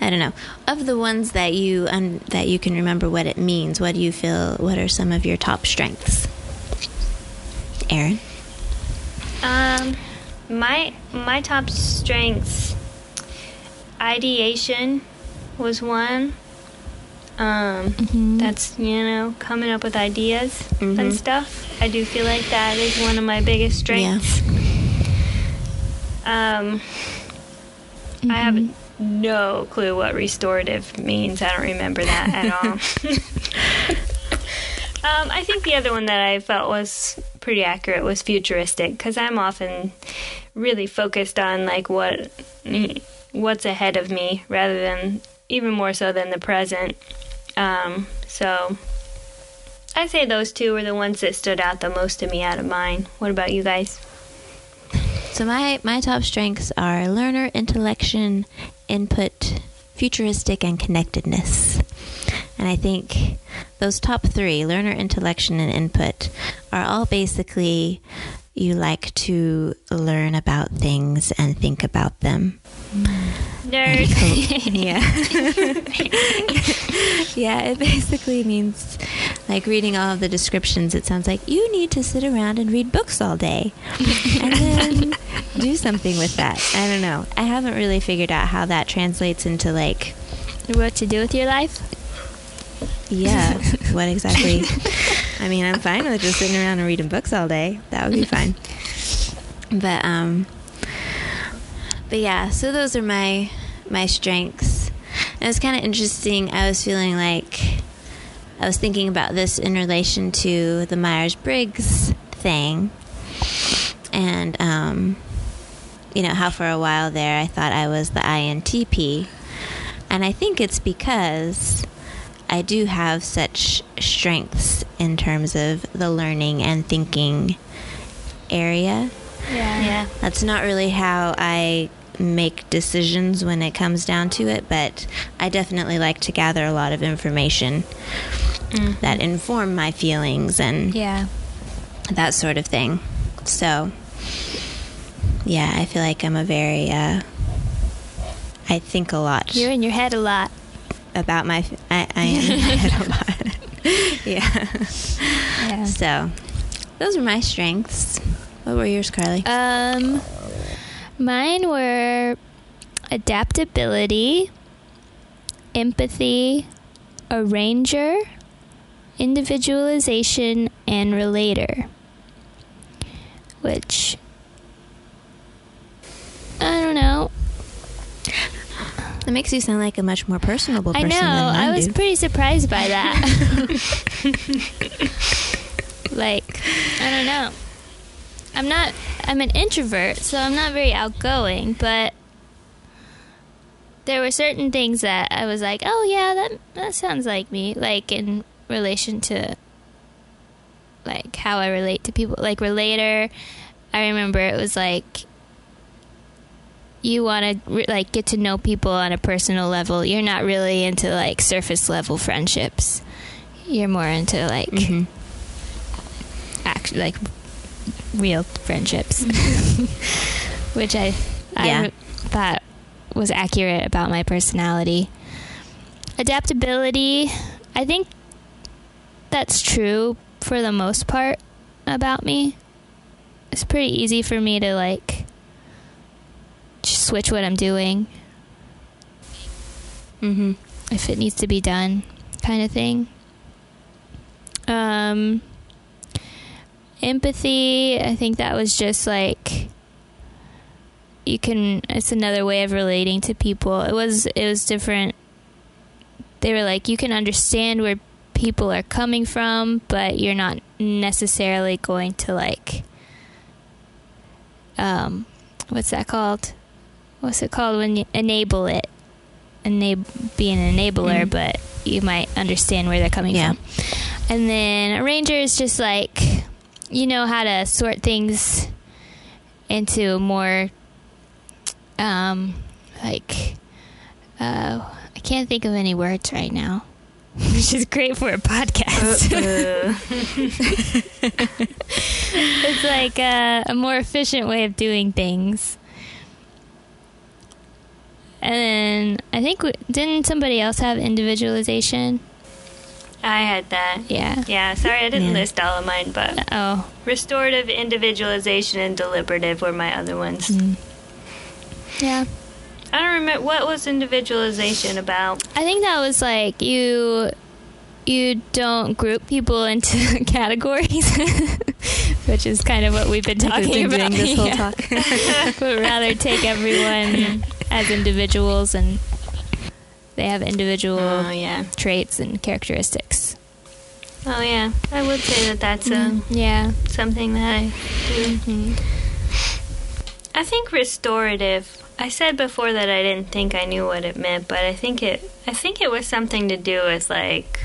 I don't know. Of the ones that you um, that you can remember what it means, what do you feel? What are some of your top strengths, Erin? Um, my my top strengths, ideation was one. Um, mm-hmm. that's you know coming up with ideas mm-hmm. and stuff. I do feel like that is one of my biggest strengths. Yeah. Um, mm-hmm. I have mm-hmm. no clue what restorative means. I don't remember that at all. Um, I think the other one that I felt was pretty accurate was futuristic because I'm often really focused on like what what's ahead of me rather than even more so than the present. Um, so I'd say those two were the ones that stood out the most to me out of mine. What about you guys? So my my top strengths are learner, intellection, input, futuristic, and connectedness. And I think those top three, learner, intellection, and input, are all basically you like to learn about things and think about them. Nerd. yeah. yeah, it basically means like reading all of the descriptions. It sounds like you need to sit around and read books all day and then do something with that. I don't know. I haven't really figured out how that translates into like, What to do with your life? Yeah, what exactly. I mean, I'm fine with just sitting around and reading books all day. That would be fine. But um but yeah, so those are my my strengths. And it was kind of interesting. I was feeling like I was thinking about this in relation to the Myers Briggs thing, and um, you know how for a while there I thought I was the INTP, and I think it's because I do have such strengths in terms of the learning and thinking area. Yeah. yeah. That's not really how I make decisions when it comes down to it, but I definitely like to gather a lot of information that inform my feelings and Yeah. that sort of thing. So, yeah, I feel like I'm a very, uh, I think a lot You're in your head a lot. About my, I am in a lot. yeah. Yeah. So, those are my strengths. What were yours, Carly? Um, mine were adaptability, empathy, arranger, individualization, and relator. Which I don't know. That makes you sound like a much more personable I person know. than I was pretty surprised by that. like, I don't know. I'm not. I'm an introvert, so I'm not very outgoing. But there were certain things that I was like, "Oh yeah, that that sounds like me." Like in relation to like how I relate to people. Like relator, I remember it was like you want to like get to know people on a personal level. You're not really into like surface level friendships. You're more into like Mhm. act like real friendships, which I I Yeah. thought was accurate about my personality. Adaptability, I think that's true for the most part about me. It's pretty easy for me to like just switch what I'm doing Mhm. if it needs to be done, kind of thing. Um, empathy, I think that was just like you can. It's another way of relating to people. It was it was different. They were like you can understand where people are coming from, but you're not necessarily going to like. Um, what's that called? What's it called when you enable it? Enab- be an enabler, Mm. but you might understand where they're coming Yeah. from. And then arranger is just like you know how to sort things into more um like uh I can't think of any words right now. Which is great for a podcast. it's like a, a more efficient way of doing things. And then I think w- didn't somebody else have individualization? I had that. Yeah. Yeah, sorry I didn't Yeah. list all of mine, but Oh. restorative, individualization, and deliberative were my other ones. Mm. Yeah. I don't remember what was individualization about. I think that was like you you don't group people into categories, which is kind of what we've been Like we've talking been about. doing this whole Yeah. talk. but rather take everyone as individuals and they have individual Oh yeah. traits and characteristics. Oh yeah. I would say that that's Mm, uh, yeah. something that I do. Mhm. I think restorative. I said before that I didn't think I knew what it meant, but I think it. I think it was something to do with like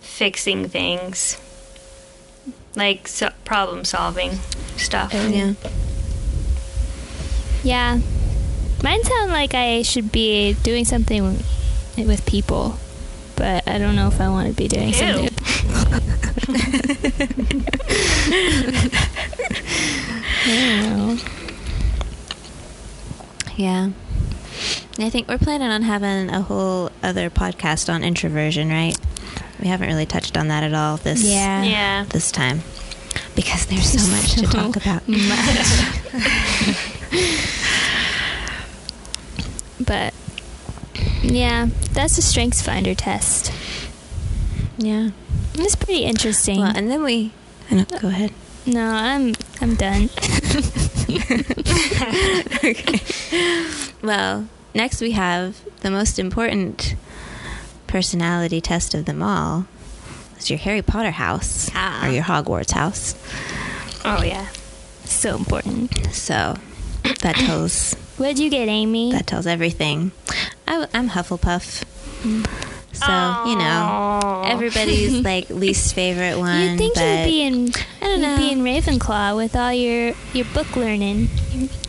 fixing things, like so- problem solving stuff. Oh. yeah. Yeah. Mine sound like I should be doing something with people, but I don't know if I want to be doing Ew. something. I. Yeah. I think we're planning on having a whole other podcast on introversion, right? We haven't really touched on that at all this Yeah. Yeah. this time because there's so much to talk about. But yeah, that's a strengths finder test. Yeah. It's pretty interesting. Well, and then we I know, go ahead. no, I'm I'm done. okay. Well, next we have the most important personality test of them all. It's your Harry Potter house Ah. or your Hogwarts house. Oh yeah. so important. So that tells What'd you get, Amy? that tells everything. I, am Hufflepuff, so you know everybody's like least favorite one. You'd think you'd be in I don't you'd be know. in Ravenclaw with all your your book learning.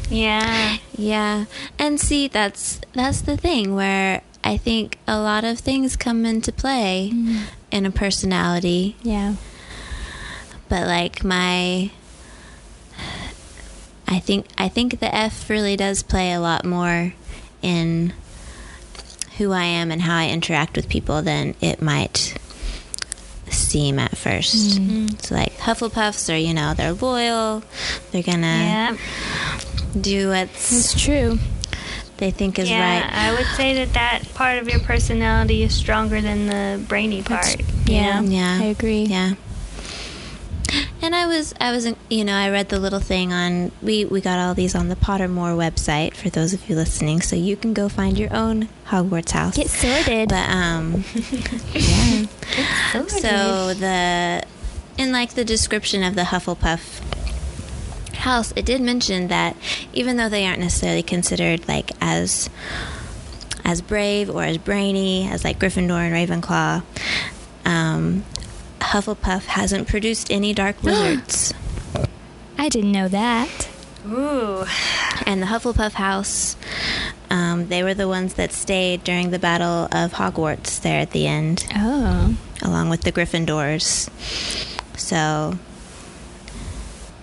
Yeah. Yeah, and see that's that's the thing where I think a lot of things come into play mm. in a personality Yeah. but like my I think I think the F really does play a lot more in who I am and how I interact with people than it might seem at first. Mm. Mm. So like Hufflepuffs are, you know, they're loyal. They're gonna Yeah. do what's It's true. they think is yeah. right. I would say that that part of your personality is stronger than the brainy That's- part. Yeah. Yeah. I agree. Yeah. And I was, I was, you know, I read the little thing on. We we got all these on the Pottermore website for those of you listening, so you can go find your own Hogwarts house. Get sorted. But um, yeah. So So the in like the description of the Hufflepuff house, it did mention that even though they aren't necessarily considered like as as brave or as brainy as like Gryffindor and Ravenclaw, um, Hufflepuff hasn't produced any dark wizards. I didn't know that. Ooh. and the Hufflepuff house, um, they were the ones that stayed during the Battle of Hogwarts there at the end. Oh. along with the Gryffindors. So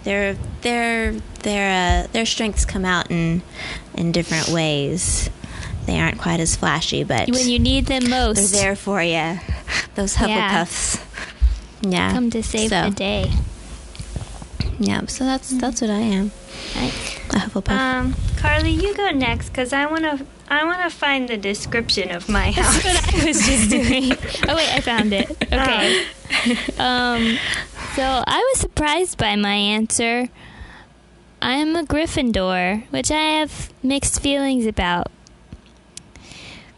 their their their uh, their strengths come out in in different ways. They aren't quite as flashy, but When you need them most, they're there for you. Those Hufflepuffs. Yeah. Come to save so, the day. Yeah. So that's that's what I am. Nice. A Hufflepuff. Um, Carly, you go next because I wanna I wanna find the description of my house. That's what I was just doing. Oh wait, I found it. Okay. Um, so I was surprised by my answer. I'm a Gryffindor, which I have mixed feelings about.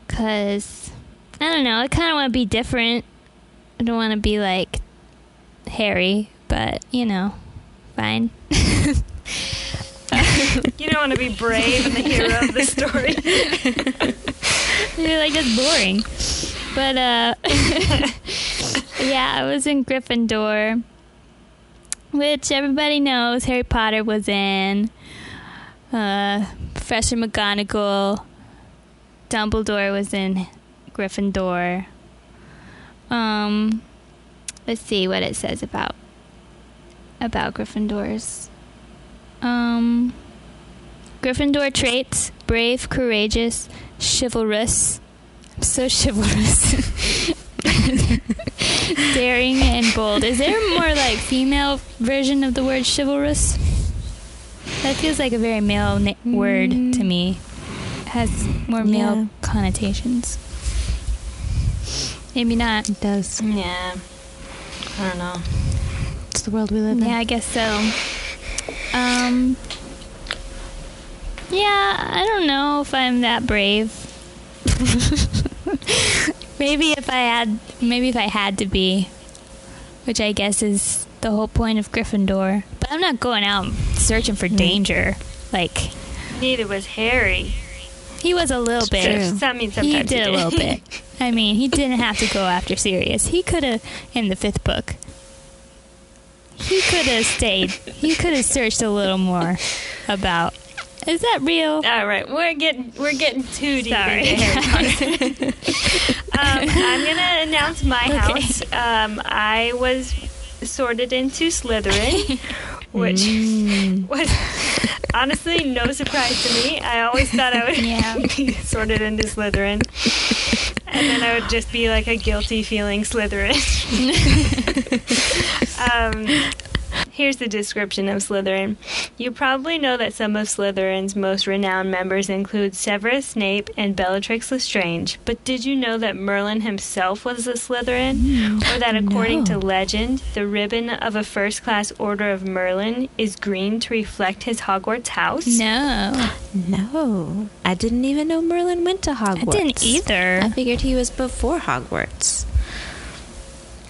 Cause I don't know, I kind of want to be different. I don't want to be like Harry, but you know, fine. You don't want to be brave and the hero of the story. You're like that's boring. But uh yeah, I was in Gryffindor, which everybody knows Harry Potter was in. Uh Professor McGonagall, Dumbledore was in Gryffindor. Um let's see what it says about about Gryffindors. Um Gryffindor traits brave, courageous, chivalrous. I'm so chivalrous. Daring and bold. Is there a more like female version of the word chivalrous? That feels like a very male na- word to me. It has more male Yeah. connotations. Maybe not. it does. yeah. I don't know. It's the world we live in. Yeah, I guess so. Um. Yeah, I don't know if I'm that brave. maybe if I had, maybe if I had to be, which I guess is the whole point of Gryffindor. But I'm not going out searching for danger. Like Neither was Harry. He was a little bit. true. I mean, He sometimes did a little bit. I mean, he didn't have to go after Sirius. He could have in the fifth book. He could have stayed. He could have searched a little more about Is that real? All right, we're getting we're getting too deep Sorry. into Harry Potter. um, I'm gonna announce my house. Um, I was sorted into Slytherin, which was honestly no surprise to me. I always thought I would Yeah. be sorted into Slytherin, and then I would just be like a guilty feeling Slytherin. um, Here's the description of Slytherin. You probably know that some of Slytherin's most renowned members include Severus Snape and Bellatrix Lestrange. But did you know that Merlin himself was a Slytherin? Hmm. or that according to legend, the ribbon of a first class order of Merlin is green to reflect his Hogwarts house? No, No, I didn't even know Merlin went to Hogwarts. I didn't either. I figured he was before Hogwarts.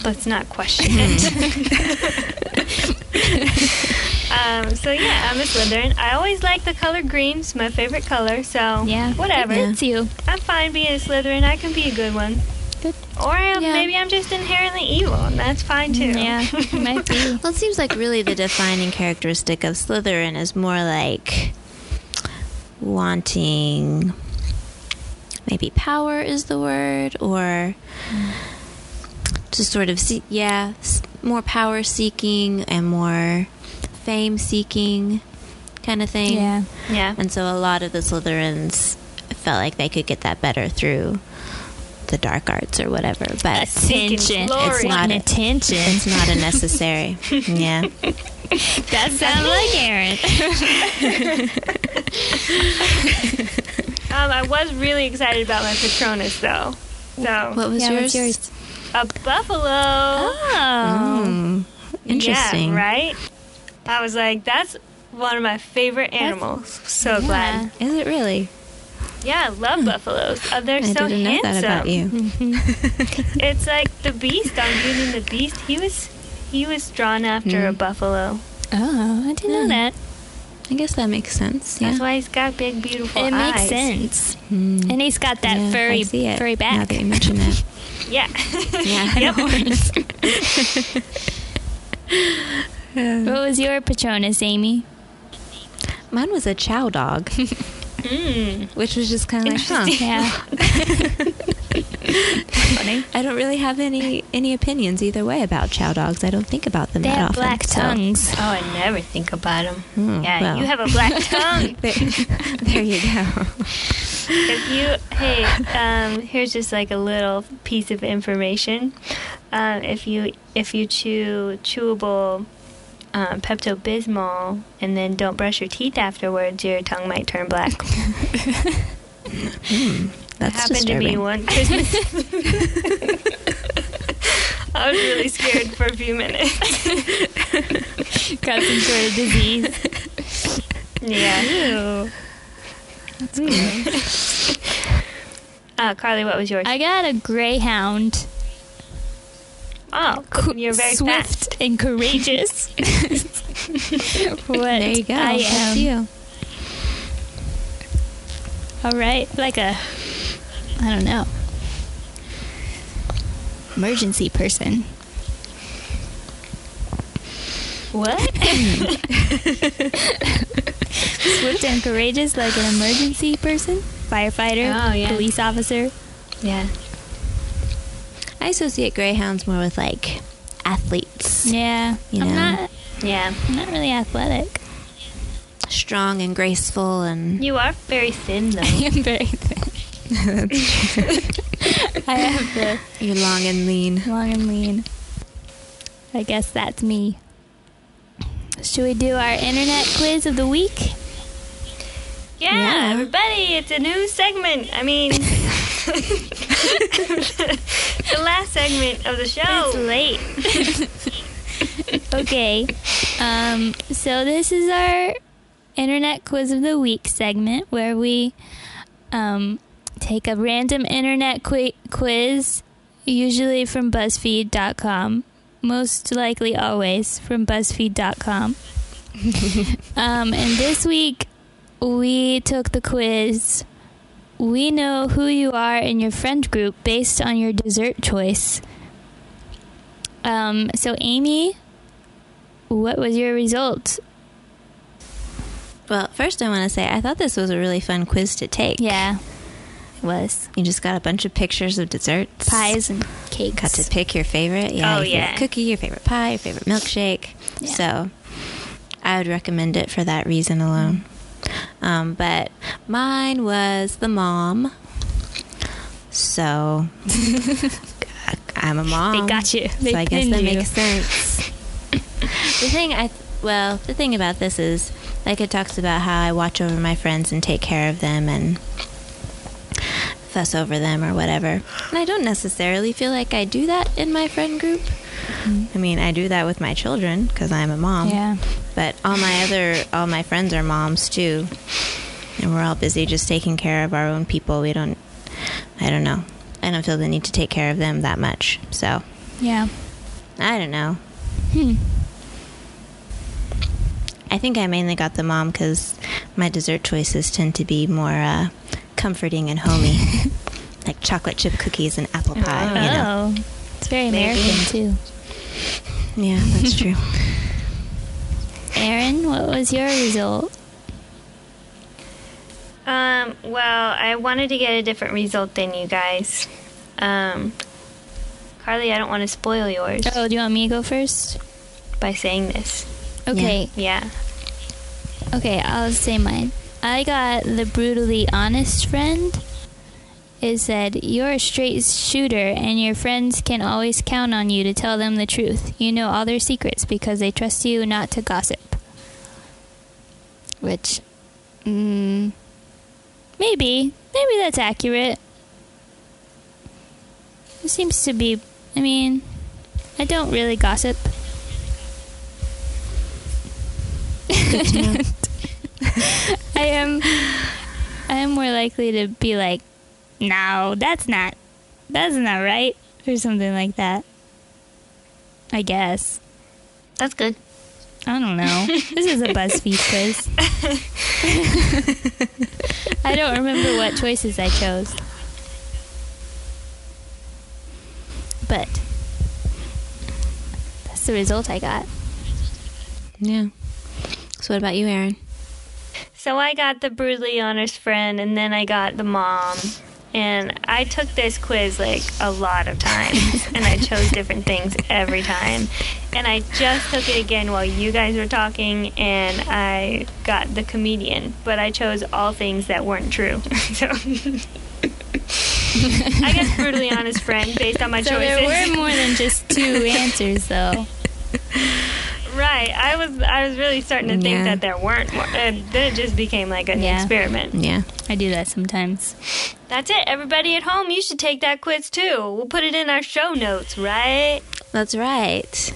Let's not question it. um, so yeah, I'm a Slytherin. I always like the color green. It's my favorite color. So Yeah, whatever. It's you. I'm fine being a Slytherin. I can be a good one. Good. Or I Yeah. maybe I'm just inherently evil, and that's fine too. Yeah, it might be. Well, it seems like really the defining characteristic of Slytherin is more like wanting maybe power is the word, or just sort of see, yeah, more power seeking and more fame seeking kind of thing. Yeah. yeah. And so a lot of the Slytherins felt like they could get that better through the dark arts or whatever, but Attention. It's not Not a- attention. it's not a necessary. yeah. That sounds like Erin. Um, I was really excited about my Patronus though. So What was Yeah, yours? what's yours? A buffalo. Oh. Mm, interesting. Yeah, right? I was like, that's one of my favorite animals. So Yeah. glad. Is it really? Yeah, I love buffaloes. Uh, they're I so didn't know that about you. It's like the beast on Beauty and the Beast. He was he was drawn after a Mm. buffalo. Oh, I didn't know that. I guess that makes sense. Yeah. That's why he's got big, beautiful It eyes. It makes sense. Mm. And he's got that Yeah, I furry, see it furry Now that you mention that. Yeah. Yeah. Yep. What was your Patronus, Amy? Mine was a chow dog, Mm. which was just kind of like, huh. Yeah. Funny. I don't really have any any opinions either way about chow dogs. I don't think about them They that have often. black so- tongues. Oh, I never think about them. Hmm, yeah, well. you have a black tongue. there, there you go. if you hey um, here's just like a little piece of information um, if you if you chew chewable um, Pepto Bismol and then don't brush your teeth afterwards, your tongue might turn black. That's happened disturbing. to me one Christmas. I was really scared for a few minutes. Got some sort of disease. yeah. That's cool. Uh, Carly, what was yours? I got a greyhound. Oh, you're very Swift fast. and courageous. what There you go. I am. you. All right, like a, I don't know, emergency person. What? Swift and courageous, like an emergency person, firefighter, Oh, yeah. police officer. yeah. I associate greyhounds more with like athletes, Yeah, You I'm not. Yeah. I'm not really athletic. strong and graceful, and You are very thin, though. I am very thin. That's true. I have the you're long and lean. long and lean. I guess that's me. Should we do our internet quiz of the week? Yeah, Yeah. everybody, it's a new segment. I mean, the last segment of the show. It's late. okay. Um, so this is our internet quiz of the week segment where we um, take a random internet qui- quiz, usually from BuzzFeed.com. Most likely, always from BuzzFeed.com. um, and this week, we took the quiz. We know who you are in your friend group based on your dessert choice. Um, so, Amy, what was your result? Well, first I want to say I thought this was a really fun quiz to take. Yeah, it was You just got a bunch of pictures of desserts. pies and cakes. Got to pick your favorite. Yeah. Oh, your favorite yeah. Cookie, your favorite pie, your favorite milkshake. Yeah. So I would recommend it for that reason alone. Um, but mine was the mom. So I'm a mom. They got you. They so I guess that you. makes sense. the thing I, well, the thing about this is, like, it talks about how I watch over my friends and take care of them and fuss over them or whatever. And I don't necessarily feel like I do that in my friend group. I mean, I do that with my children because I'm a mom. Yeah. But all my other, all my friends are moms too. And we're all busy just taking care of our own people. We don't, I don't know. I don't feel the need to take care of them that much. So, Yeah. I don't know. Hmm. I think I mainly got the mom because my dessert choices tend to be more uh, comforting and homey, like chocolate chip cookies and apple pie. You know, Oh, it's very American too. Yeah, that's true. Erin, what was your result? Um, well, I wanted to get a different result than you guys. Um, Carly, I don't want to spoil yours Oh, do you want me to go first? by saying this. Okay. Yeah. Okay, I'll say mine. I got the brutally honest friend. It said, You're a straight shooter, and your friends can always count on you to tell them the truth. You know all their secrets because they trust you not to gossip. Which, mm, maybe. Maybe that's accurate. It seems to be. I mean, I don't really gossip. I am I am more likely to be like, no, that's not that's not right or something like that. I guess. That's good. I don't know. this is a BuzzFeed quiz. I don't remember what choices I chose. But that's the result I got. Yeah. So, what about you, Erin? So I got the brutally honest friend, and then I got the mom. And I took this quiz like a lot of times, and I chose different things every time. And I just took it again while you guys were talking, and I got the comedian, but I chose all things that weren't true. so I guess brutally honest friend based on my So choices. there were more than just two answers, though. Right. I was I was really starting to think Yeah. that there weren't more. And then it just became like an Yeah. experiment. Yeah. I do that sometimes. That's it. Everybody at home, you should take that quiz too. We'll put it in our show notes, right? That's right.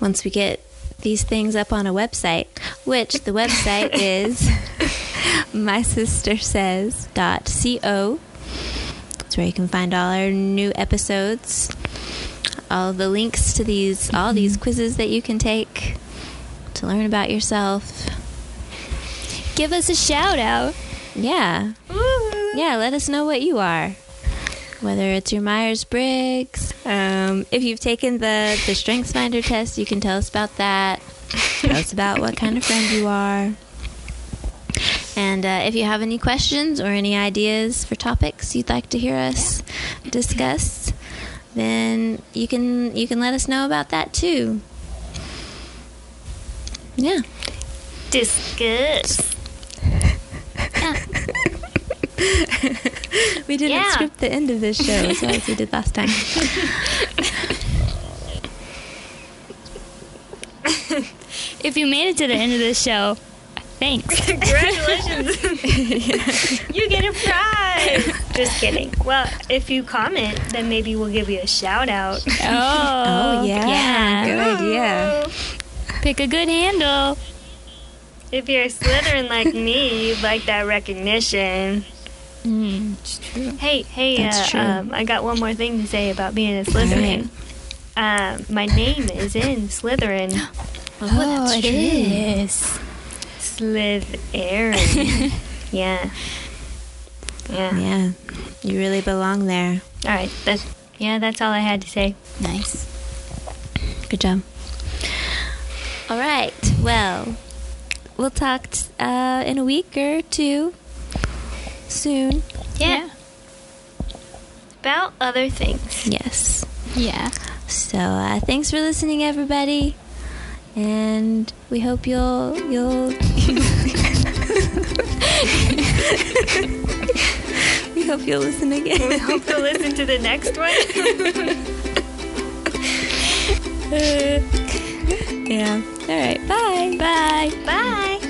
Once we get these things up on a website, which the website is mysistersays.co. That's where you can find all our new episodes, all the links to these, all these quizzes that you can take to learn about yourself. Give us a shout out. Yeah. Yeah, let us know what you are. Whether it's your Myers Briggs, um, if you've taken the the Strengths Finder test, you can tell us about that. tell us about what kind of friend you are. And uh, if you have any questions or any ideas for topics you'd like to hear us discuss, then you can you can let us know about that too. Yeah. Discuss. Yeah. We didn't Yeah. script the end of this show as well as we did last time. If you made it to the end of this show, thanks. Congratulations. you get a prize. Just kidding. Well, if you comment, then maybe we'll give you a shout out. Oh, Oh, yeah. Good idea. Pick a good handle. If you're a Slytherin like me, you'd like that recognition. Mm, it's true. Hey, hey, That's uh, true. Um, I got one more thing to say about being a Slytherin. Um, my name is in Slytherin. Oh, that's it true. is. Slytherin. yeah. Yeah. Yeah, you really belong there. All right. That's yeah. That's all I had to say. Nice. Good job. All right. Well, we'll talk t- uh, in a week or two soon. Yeah. About other things. Yes. Yeah. So uh, thanks for listening, everybody, and we hope you'll you'll. we hope you'll listen again. We hope to listen to the next one. yeah. All right. Bye. Bye. Bye.